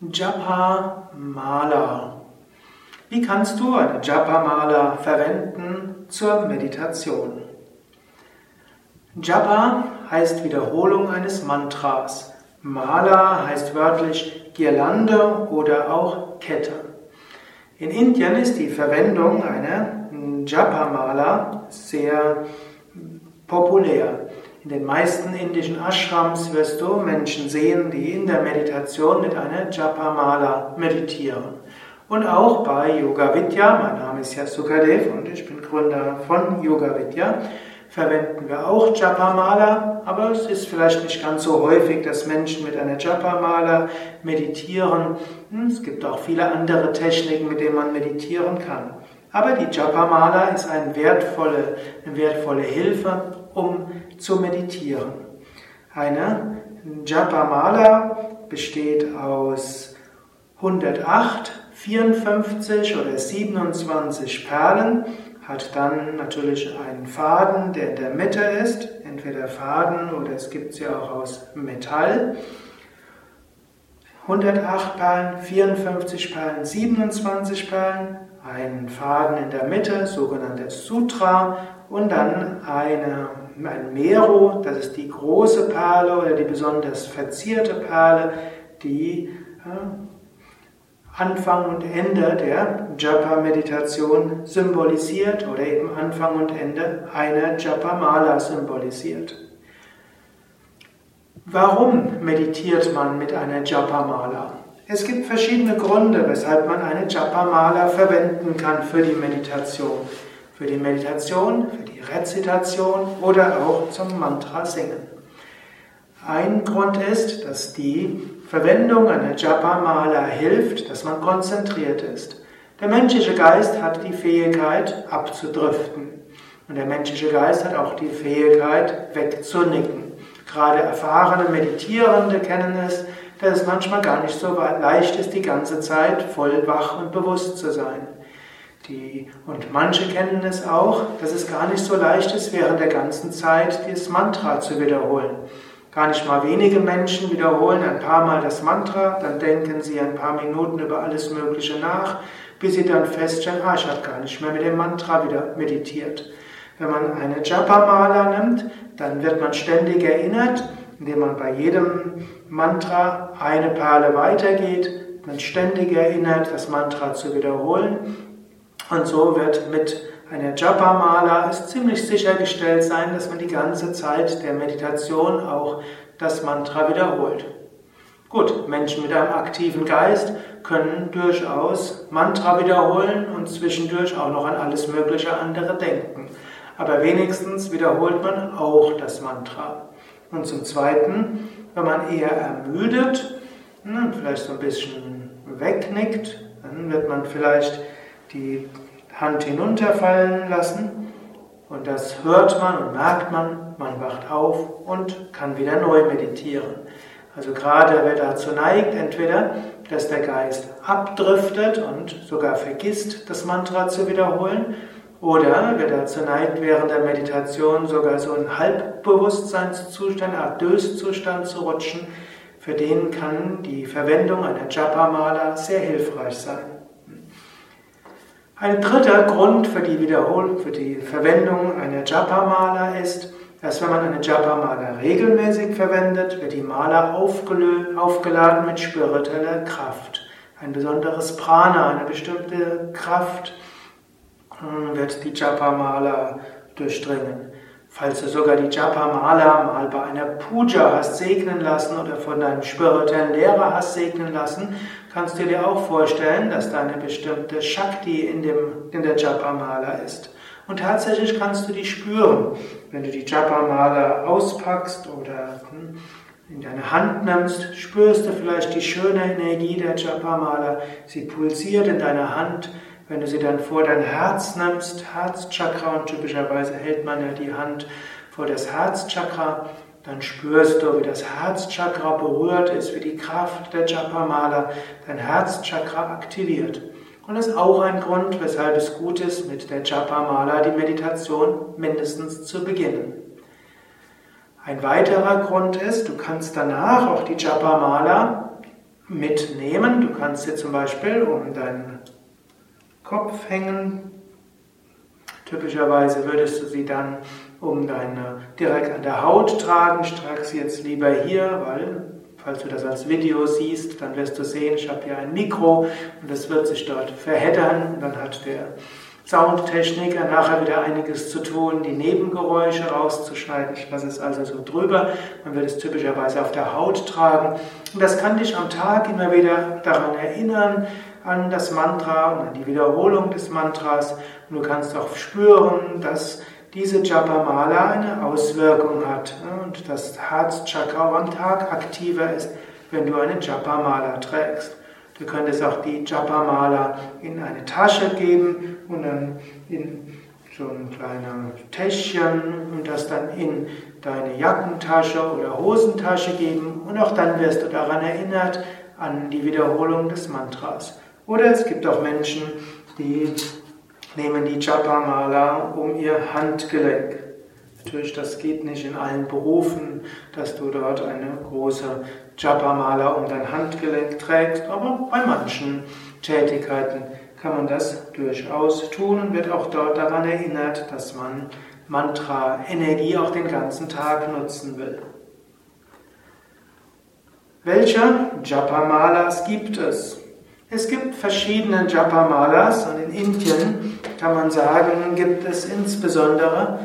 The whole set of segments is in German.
Japa Mala. Wie kannst du eine Japa Mala verwenden zur Meditation? Japa heißt Wiederholung eines Mantras. Mala heißt wörtlich Girlande oder auch Kette. In Indien ist die Verwendung einer Japa Mala sehr populär. In den meisten indischen Ashrams wirst du Menschen sehen, die in der Meditation mit einer Japa-Mala meditieren. Und auch bei Yoga Vidya, mein Name ist Yasukadev und ich bin Gründer von Yoga Vidya, verwenden wir auch Japa-Mala, aber es ist vielleicht nicht ganz so häufig, dass Menschen mit einer Japa-Mala meditieren. Hm, es gibt auch viele andere Techniken, mit denen man meditieren kann. Aber die Japa-Mala ist eine wertvolle, eine wertvolle Hilfe, um zu meditieren. Eine Japa-Mala besteht aus 108, 54 oder 27 Perlen, hat dann natürlich einen Faden, der in der Mitte ist, entweder Faden oder es gibt sie auch aus Metall. 108 Perlen, 54 Perlen, 27 Perlen, einen Faden in der Mitte, sogenanntes Sutra, und dann eine, ein Mero, das ist die große Perle oder die besonders verzierte Perle, die äh, Anfang und Ende der Japa-Meditation symbolisiert oder eben Anfang und Ende einer Japa-Mala symbolisiert. Warum meditiert man mit einer Japa-Mala? Es gibt verschiedene Gründe, weshalb man eine Japa-Mala verwenden kann für die Meditation. Für die Meditation, für die Rezitation oder auch zum Mantra singen. Ein Grund ist, dass die Verwendung einer Japa-Mala hilft, dass man konzentriert ist. Der menschliche Geist hat die Fähigkeit abzudriften. Und der menschliche Geist hat auch die Fähigkeit wegzunicken. Gerade erfahrene Meditierende kennen es, dass es manchmal gar nicht so leicht ist, die ganze Zeit voll wach und bewusst zu sein. Die, und manche kennen es auch, dass es gar nicht so leicht ist, während der ganzen Zeit das Mantra zu wiederholen. Gar nicht mal wenige Menschen wiederholen ein paar Mal das Mantra, dann denken sie ein paar Minuten über alles Mögliche nach, bis sie dann feststellen, ah, ich habe gar nicht mehr mit dem Mantra wieder meditiert. Wenn man eine Japa-Mala nimmt, dann wird man ständig erinnert, indem man bei jedem Mantra eine Perle weitergeht, man ständig erinnert, das Mantra zu wiederholen. Und so wird mit einer Japa-Mala es ziemlich sichergestellt sein, dass man die ganze Zeit der Meditation auch das Mantra wiederholt. Gut, Menschen mit einem aktiven Geist können durchaus Mantra wiederholen und zwischendurch auch noch an alles mögliche andere denken. Aber wenigstens wiederholt man auch das Mantra. Und zum Zweiten, wenn man eher ermüdet, hm, vielleicht so ein bisschen wegnickt, dann wird man vielleicht die Hand hinunterfallen lassen und das hört man und merkt man, man wacht auf und kann wieder neu meditieren. Also gerade wer dazu neigt, entweder, dass der Geist abdriftet und sogar vergisst, das Mantra zu wiederholen, oder wer dazu neigt, während der Meditation sogar so ein Halbbewusstseinszustand, Art Döszustand zu rutschen, für den kann die Verwendung einer Japa-Mala sehr hilfreich sein. Ein dritter Grund für die Wiederholung, für die Verwendung einer Japa-Mala ist, dass wenn man eine Japa-Mala regelmäßig verwendet, wird die Mala aufgeladen mit spiritueller Kraft. Ein besonderes Prana, eine bestimmte Kraft, wird die Japa-Mala durchdringen. Falls du sogar die Japa-Mala mal bei einer Puja hast segnen lassen oder von deinem spirituellen Lehrer hast segnen lassen, kannst du dir auch vorstellen, dass da eine bestimmte Shakti in, dem, in der Japa-Mala ist. Und tatsächlich kannst du die spüren, wenn du die Japa-Mala auspackst oder hm, in deine Hand nimmst, spürst du vielleicht die schöne Energie der Japa-Mala. Sie pulsiert in deiner Hand wenn du sie dann vor dein Herz nimmst, Herzchakra, und typischerweise hält man ja die Hand vor das Herzchakra, dann spürst du, wie das Herzchakra berührt ist, wie die Kraft der Japamala dein Herzchakra aktiviert. Und das ist auch ein Grund, weshalb es gut ist, mit der Japamala die Meditation mindestens zu beginnen. Ein weiterer Grund ist, du kannst danach auch die Japamala mitnehmen. Du kannst sie zum Beispiel um deinen Kopf hängen. Typischerweise würdest du sie dann um deine direkt an der Haut tragen. Ich trage sie jetzt lieber hier, weil falls du das als Video siehst, dann wirst du sehen, ich habe hier ein Mikro und das wird sich dort verheddern dann hat der Soundtechniker nachher wieder einiges zu tun, die Nebengeräusche rauszuschneiden. Ich lasse es also so drüber. Man wird es typischerweise auf der Haut tragen. Und das kann dich am Tag immer wieder daran erinnern, an das Mantra und an die Wiederholung des Mantras. Und du kannst auch spüren, dass diese Japamala eine Auswirkung hat und das Herzchakra am Tag aktiver ist, wenn du eine Japamala trägst. Du könntest auch die Japa-Mala in eine Tasche geben und dann in so ein kleines Täschchen und das dann in deine Jackentasche oder Hosentasche geben und auch dann wirst du daran erinnert an die Wiederholung des Mantras. Oder es gibt auch Menschen, die nehmen die Japa-Mala um ihr Handgelenk. Natürlich, das geht nicht in allen Berufen, dass du dort eine große Japa-Mala um dein Handgelenk trägst, aber bei manchen Tätigkeiten kann man das durchaus tun und wird auch dort daran erinnert, dass man Mantra-Energie auch den ganzen Tag nutzen will. Welche Japa-Malas gibt es? Es gibt verschiedene Japa-Malas und in Indien kann man sagen, gibt es insbesondere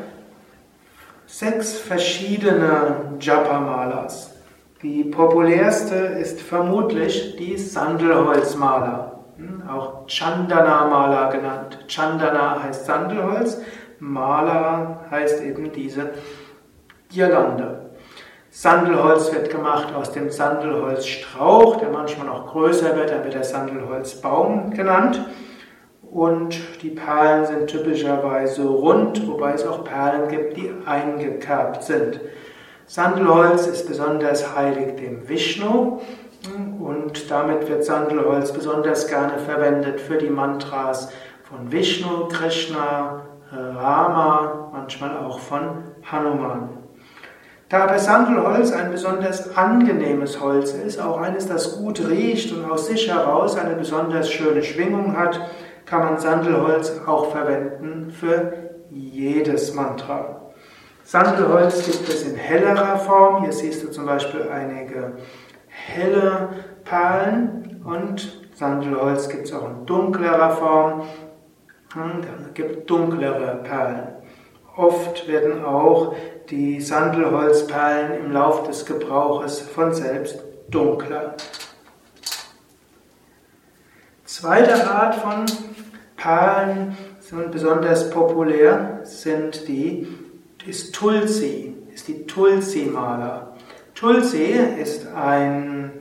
sechs verschiedene Japa-Malas. Die populärste ist vermutlich die Sandelholzmaler, hm, auch Chandana-Maler genannt. Chandana heißt Sandelholz, Mala heißt eben diese Girlande. Sandelholz wird gemacht aus dem Sandelholzstrauch, der manchmal noch größer wird, dann wird der Sandelholzbaum genannt. Und die Perlen sind typischerweise rund, wobei es auch Perlen gibt, die eingekerbt sind. Sandelholz ist besonders heilig dem Vishnu und damit wird Sandelholz besonders gerne verwendet für die Mantras von Vishnu, Krishna, Rama, manchmal auch von Hanuman. Da aber Sandelholz ein besonders angenehmes Holz ist, auch eines, das gut riecht und aus sich heraus eine besonders schöne Schwingung hat, kann man Sandelholz auch verwenden für jedes Mantra. Sandelholz gibt es in hellerer Form. Hier siehst du zum Beispiel einige helle Perlen und Sandelholz gibt es auch in dunklerer Form. Und es gibt dunklere Perlen. Oft werden auch die Sandelholzperlen im Lauf des Gebrauches von selbst dunkler. Zweite Art von Perlen sind besonders populär, sind die, ist Tulsi, ist die Tulsi-Maler. Tulsi ist ein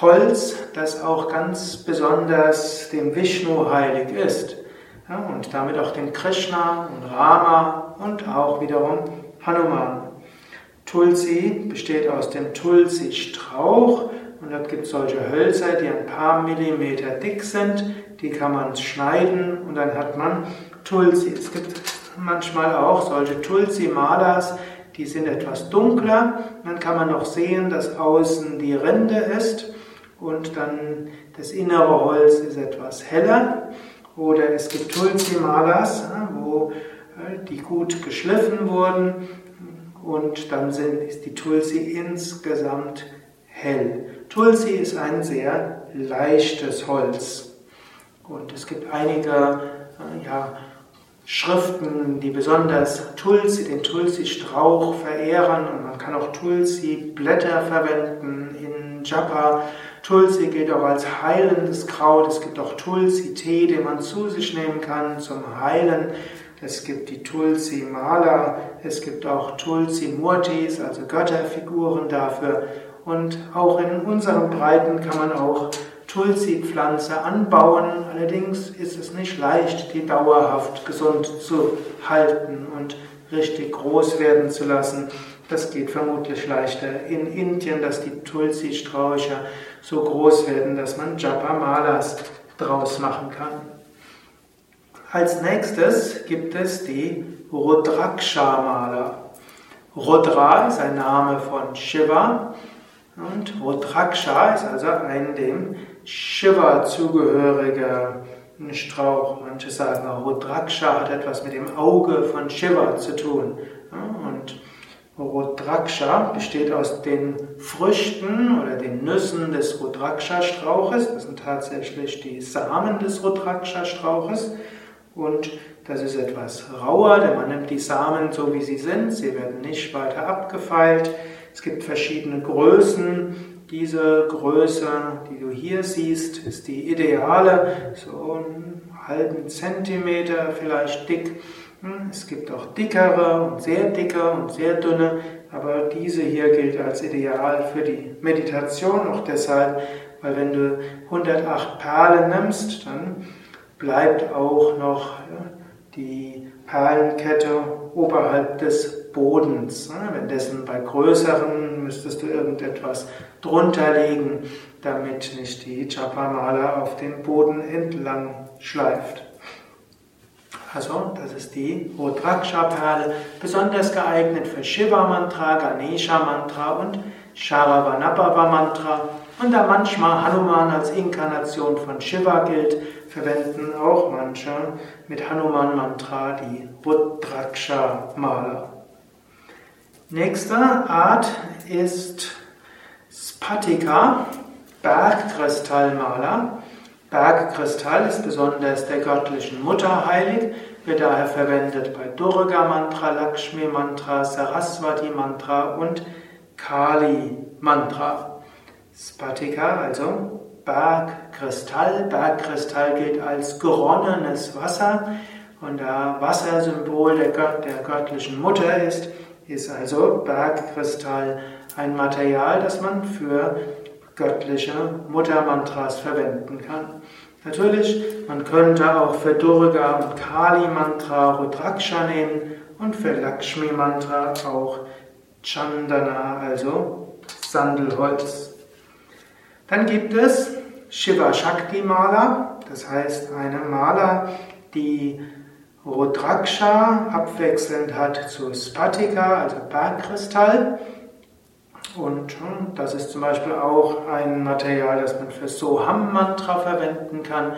Holz, das auch ganz besonders dem Vishnu heilig ist. Ja, und damit auch dem Krishna und Rama und auch wiederum Hanuman. Tulsi besteht aus dem Tulsi-Strauch und dort gibt es solche Hölzer, die ein paar Millimeter dick sind. Die kann man schneiden und dann hat man Tulsi. Es gibt manchmal auch solche Tulsi-Malas, die sind etwas dunkler. Dann kann man noch sehen, dass außen die Rinde ist und dann das innere Holz ist etwas heller. Oder es gibt Tulsi-Malas, wo die gut geschliffen wurden und dann sind, ist die Tulsi insgesamt hell. Tulsi ist ein sehr leichtes Holz. Und es gibt einige äh, ja, Schriften, die besonders Tulsi, den Tulsi-Strauch verehren. Und man kann auch Tulsi-Blätter verwenden in Japa. Tulsi gilt auch als heilendes Kraut. Es gibt auch Tulsi-Tee, den man zu sich nehmen kann zum Heilen. Es gibt die Tulsi-Mala. Es gibt auch Tulsi-Murtis, also Götterfiguren dafür. Und auch in unseren Breiten kann man auch Tulsi-Pflanze anbauen. Allerdings ist es nicht leicht, die dauerhaft gesund zu halten und richtig groß werden zu lassen. Das geht vermutlich leichter in Indien, dass die Tulsi-Sträucher so groß werden, dass man Japa-Malas draus machen kann. Als nächstes gibt es die Rudraksha-Mala. Rudra ist ein Name von Shiva Und Rudraksha ist also ein dem Shiva zugehöriger Strauch. Manche sagen Rudraksha hat etwas mit dem Auge von Shiva zu tun. Rudraksha besteht aus den Früchten oder den Nüssen des Rudraksha-Strauches. Das sind tatsächlich die Samen des Rudraksha-Strauches. Und das ist etwas rauer, denn man nimmt die Samen so wie sie sind. Sie werden nicht weiter abgefeilt. Es gibt verschiedene Größen. Diese Größe, die du hier siehst, ist die ideale, so einen halben Zentimeter vielleicht dick. Hm, es gibt auch dickere und sehr dicke und sehr dünne, aber diese hier gilt als ideal für die Meditation, auch deshalb, weil wenn du 108 Perlen nimmst, dann bleibt auch noch die Perlenkette oberhalb des Bodens. Währenddessen bei größeren müsstest du irgendetwas drunter legen, damit nicht die Japamala auf den Boden entlang schleift. Also, das ist die Rudraksha-Perle, besonders geeignet für Shiva-Mantra, Ganesha-Mantra und Sharavanabhava-Mantra. Und da manchmal Hanuman als Inkarnation von Shiva gilt, verwenden auch manche mit Hanuman-Mantra die Rudraksha-Mala. Nächste Art ist Spatika, Bergkristallmaler. Bergkristall ist besonders der göttlichen Mutter heilig, wird daher verwendet bei Durga Mantra, Lakshmi Mantra, Saraswati Mantra und Kali Mantra. Spatika, also Bergkristall. Bergkristall gilt als geronnenes Wasser und da Wassersymbol der, Gott, der göttlichen Mutter ist, ist also Bergkristall ein Material, das man für göttliche Muttermantras verwenden kann. Natürlich, man könnte auch für Durga und Kali Mantra Rudraksha nehmen und für Lakshmi Mantra auch Chandana, also Sandelholz. Dann gibt es Shiva Shakti Mala, das heißt eine Mala, die Rudraksha abwechselnd hat zu Spatika, also Bergkristall. Und hm, das ist zum Beispiel auch ein Material, das man für Soham Mantra verwenden kann,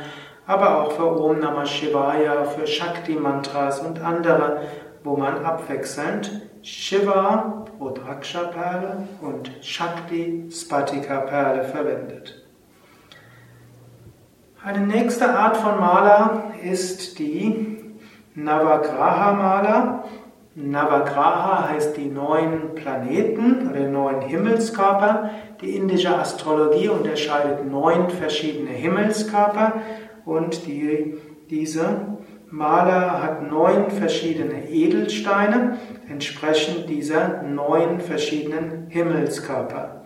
aber auch für Om Namah Shivaya, für Shakti Mantras und andere, wo man abwechselnd Shiva, Rudraksha Perle und Shakti, Spatika Perle verwendet. Eine nächste Art von Mala ist die Navagraha Mala. Navagraha heißt die neun Planeten oder neun Himmelskörper. Die indische Astrologie unterscheidet neun verschiedene Himmelskörper und die, diese Maler hat neun verschiedene Edelsteine, entsprechend dieser neun verschiedenen Himmelskörper.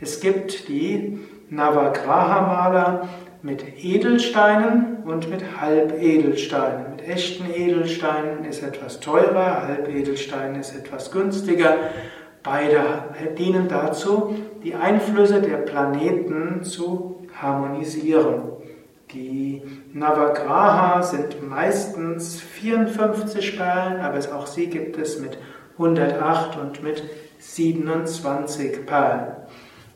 Es gibt die Navagraha-Maler mit Edelsteinen und mit Halbedelsteinen. Mit echten Edelsteinen ist etwas teurer, Halbedelstein ist etwas günstiger. Beide dienen dazu, die Einflüsse der Planeten zu harmonisieren. Die Navagraha sind meistens 54 Perlen, aber auch sie gibt es mit 108 und mit 27 Perlen.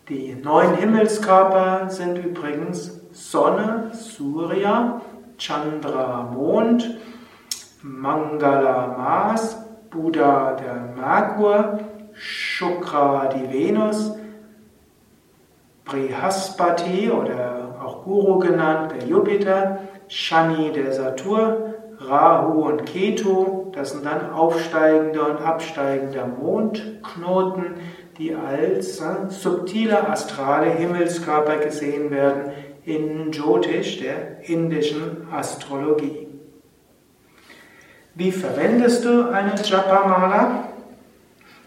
Die neun Himmelskörper sind übrigens Sonne, Surya, Chandra, Mond, Mangala, Mars, Buddha, der Merkur, Shukra, die Venus, Brihaspati oder auch Guru genannt, der Jupiter, Shani, der Saturn, Rahu und Ketu, das sind dann aufsteigende und absteigende Mondknoten, die als äh, subtile astrale Himmelskörper gesehen werden in Jyotish, der indischen Astrologie. Wie verwendest du eine Japamala?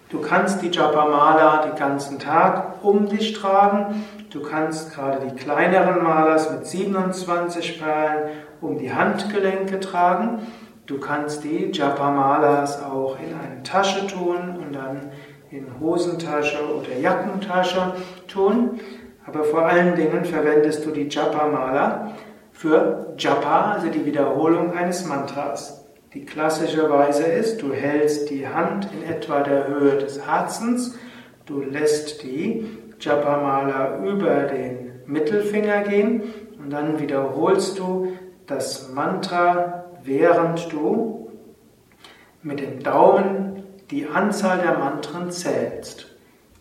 Du kannst die Japamala den ganzen Tag um dich tragen. Du kannst gerade die kleineren Malas mit 27 Perlen um die Handgelenke tragen. Du kannst die Japamalas auch in eine Tasche tun und dann in Hosentasche oder Jackentasche tun. Aber vor allen Dingen verwendest du die Japa-Mala für Japa, also die Wiederholung eines Mantras. Die klassische Weise ist, du hältst die Hand in etwa der Höhe des Herzens Du lässt die Japamala über den Mittelfinger gehen und dann wiederholst du das Mantra, während du mit dem Daumen die Anzahl der Mantren zählst.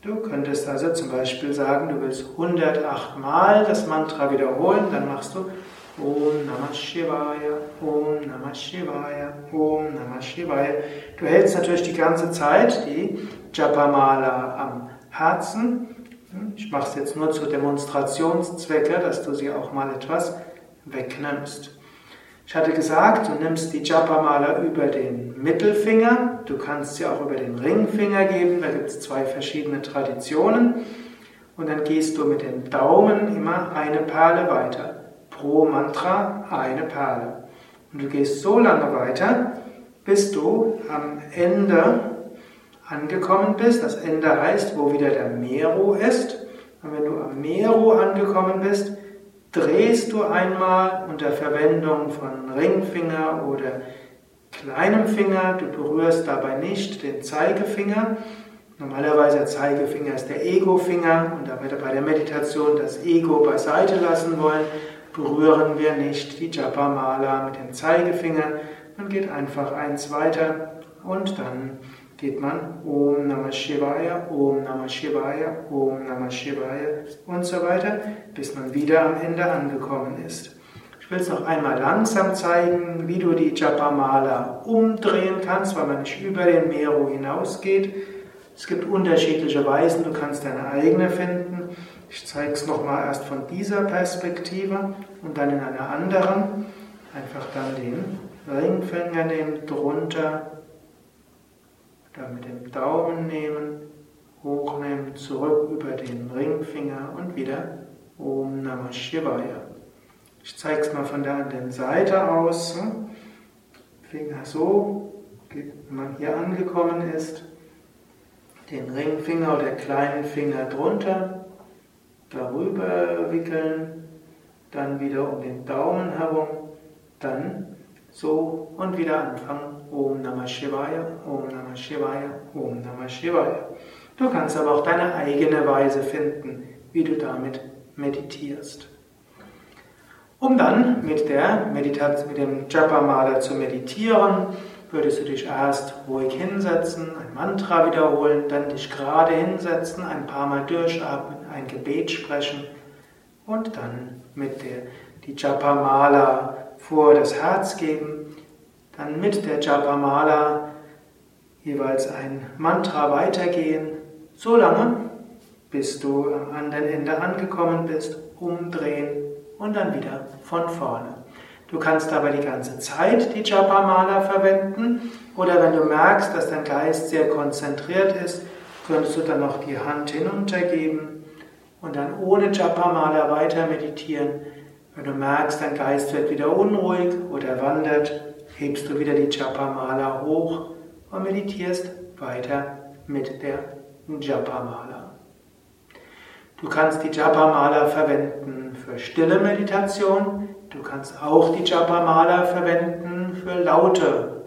Du könntest also zum Beispiel sagen, du willst 108 Mal das Mantra wiederholen, dann machst du Om Namah Shivaya, Om Namah Shivaya, Om Namah Shivaya. Du hältst natürlich die ganze Zeit die Japamala am Herzen. Ich mache es jetzt nur zu Demonstrationszwecke, dass du sie auch mal etwas wegnimmst. Ich hatte gesagt, du nimmst die Japamala über den Mittelfinger, du kannst sie auch über den Ringfinger geben, da gibt es zwei verschiedene Traditionen. Und dann gehst du mit dem Daumen immer eine Perle weiter pro Mantra eine Perle. Und du gehst so lange weiter, bis du am Ende angekommen bist. Das Ende heißt, wo wieder der Meru ist. Und wenn du am Meru angekommen bist, drehst du einmal unter Verwendung von Ringfinger oder kleinem Finger. Du berührst dabei nicht den Zeigefinger. Normalerweise der Zeigefinger ist der Ego-Finger und da wir bei der Meditation das Ego beiseite lassen wollen, berühren wir nicht die Japa-Mala mit dem Zeigefinger. Man geht einfach eins weiter und dann geht man Om Namah Shivaya, Om Namah Shivaya, Om Namah Shivaya und so weiter, bis man wieder am Ende angekommen ist. Ich will es noch einmal langsam zeigen, wie du die Japa-Mala umdrehen kannst, weil man nicht über den Meru hinausgeht. Es gibt unterschiedliche Weisen, du kannst deine eigene finden. Ich zeige es nochmal erst von dieser Perspektive und dann in einer anderen. Einfach dann den Ringfinger nehmen, drunter, dann mit dem Daumen nehmen, hochnehmen, zurück über den Ringfinger und wieder Om Namah Shivaya. Ich zeige es mal von der anderen Seite aus. Finger so, wenn man hier angekommen ist, den Ringfinger oder kleinen Finger drunter, darüber wickeln, dann wieder um den Daumen herum, dann so und wieder anfangen. Om Namah Shivaya, Om Namah Shivaya, Om Namah Shivaya. Du kannst aber auch deine eigene Weise finden, wie du damit meditierst. Um dann mit, der Meditation, mit dem Japa-Mala zu meditieren, würdest du dich erst ruhig hinsetzen, ein Mantra wiederholen, dann dich gerade hinsetzen, ein paar Mal durchatmen, ein Gebet sprechen und dann mit der die Japamala vor das Herz geben, dann mit der Japamala jeweils ein Mantra weitergehen, so lange, bis du am anderen Ende angekommen bist, umdrehen und dann wieder von vorne. Du kannst aber die ganze Zeit die Japamala verwenden oder wenn du merkst, dass dein Geist sehr konzentriert ist, könntest du dann noch die Hand hinuntergeben und dann ohne Japamala weiter meditieren. Wenn du merkst, dein Geist wird wieder unruhig oder wandert, hebst du wieder die Japamala hoch und meditierst weiter mit der Japamala. Du kannst die Japamala verwenden für stille Meditation, Du kannst auch die Japamala verwenden für laute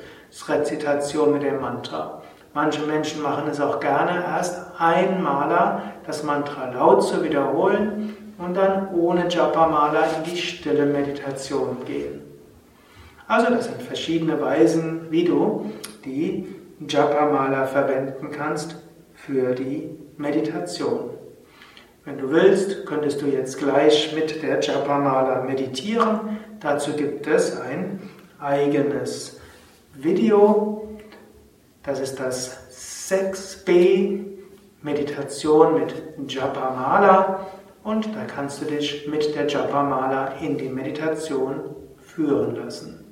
Rezitation mit dem Mantra. Manche Menschen machen es auch gerne, erst einmaler das Mantra laut zu wiederholen und dann ohne Japamala in die stille Meditation gehen. Also das sind verschiedene Weisen, wie du die Japamala verwenden kannst für die Meditation. Wenn du willst, könntest du jetzt gleich mit der Japamala meditieren. Dazu gibt es ein eigenes Video. Das ist das 6b Meditation mit Japamala und da kannst du dich mit der Japamala in die Meditation führen lassen.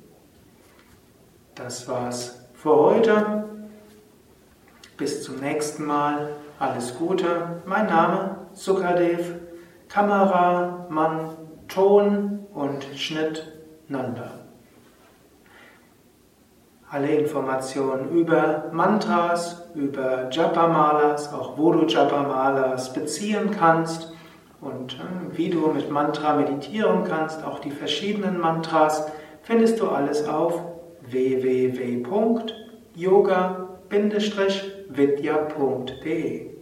Das war's für heute. Bis zum nächsten Mal. Alles Gute. Mein Name Sukadev, Kamera, Mann, Ton und Schnitt Nanda. Alle Informationen über Mantras, über Japamalas, auch wo du Japamalas beziehen kannst und äh, wie du mit Mantra meditieren kannst, auch die verschiedenen Mantras, findest du alles auf www.yoga-vidya.de.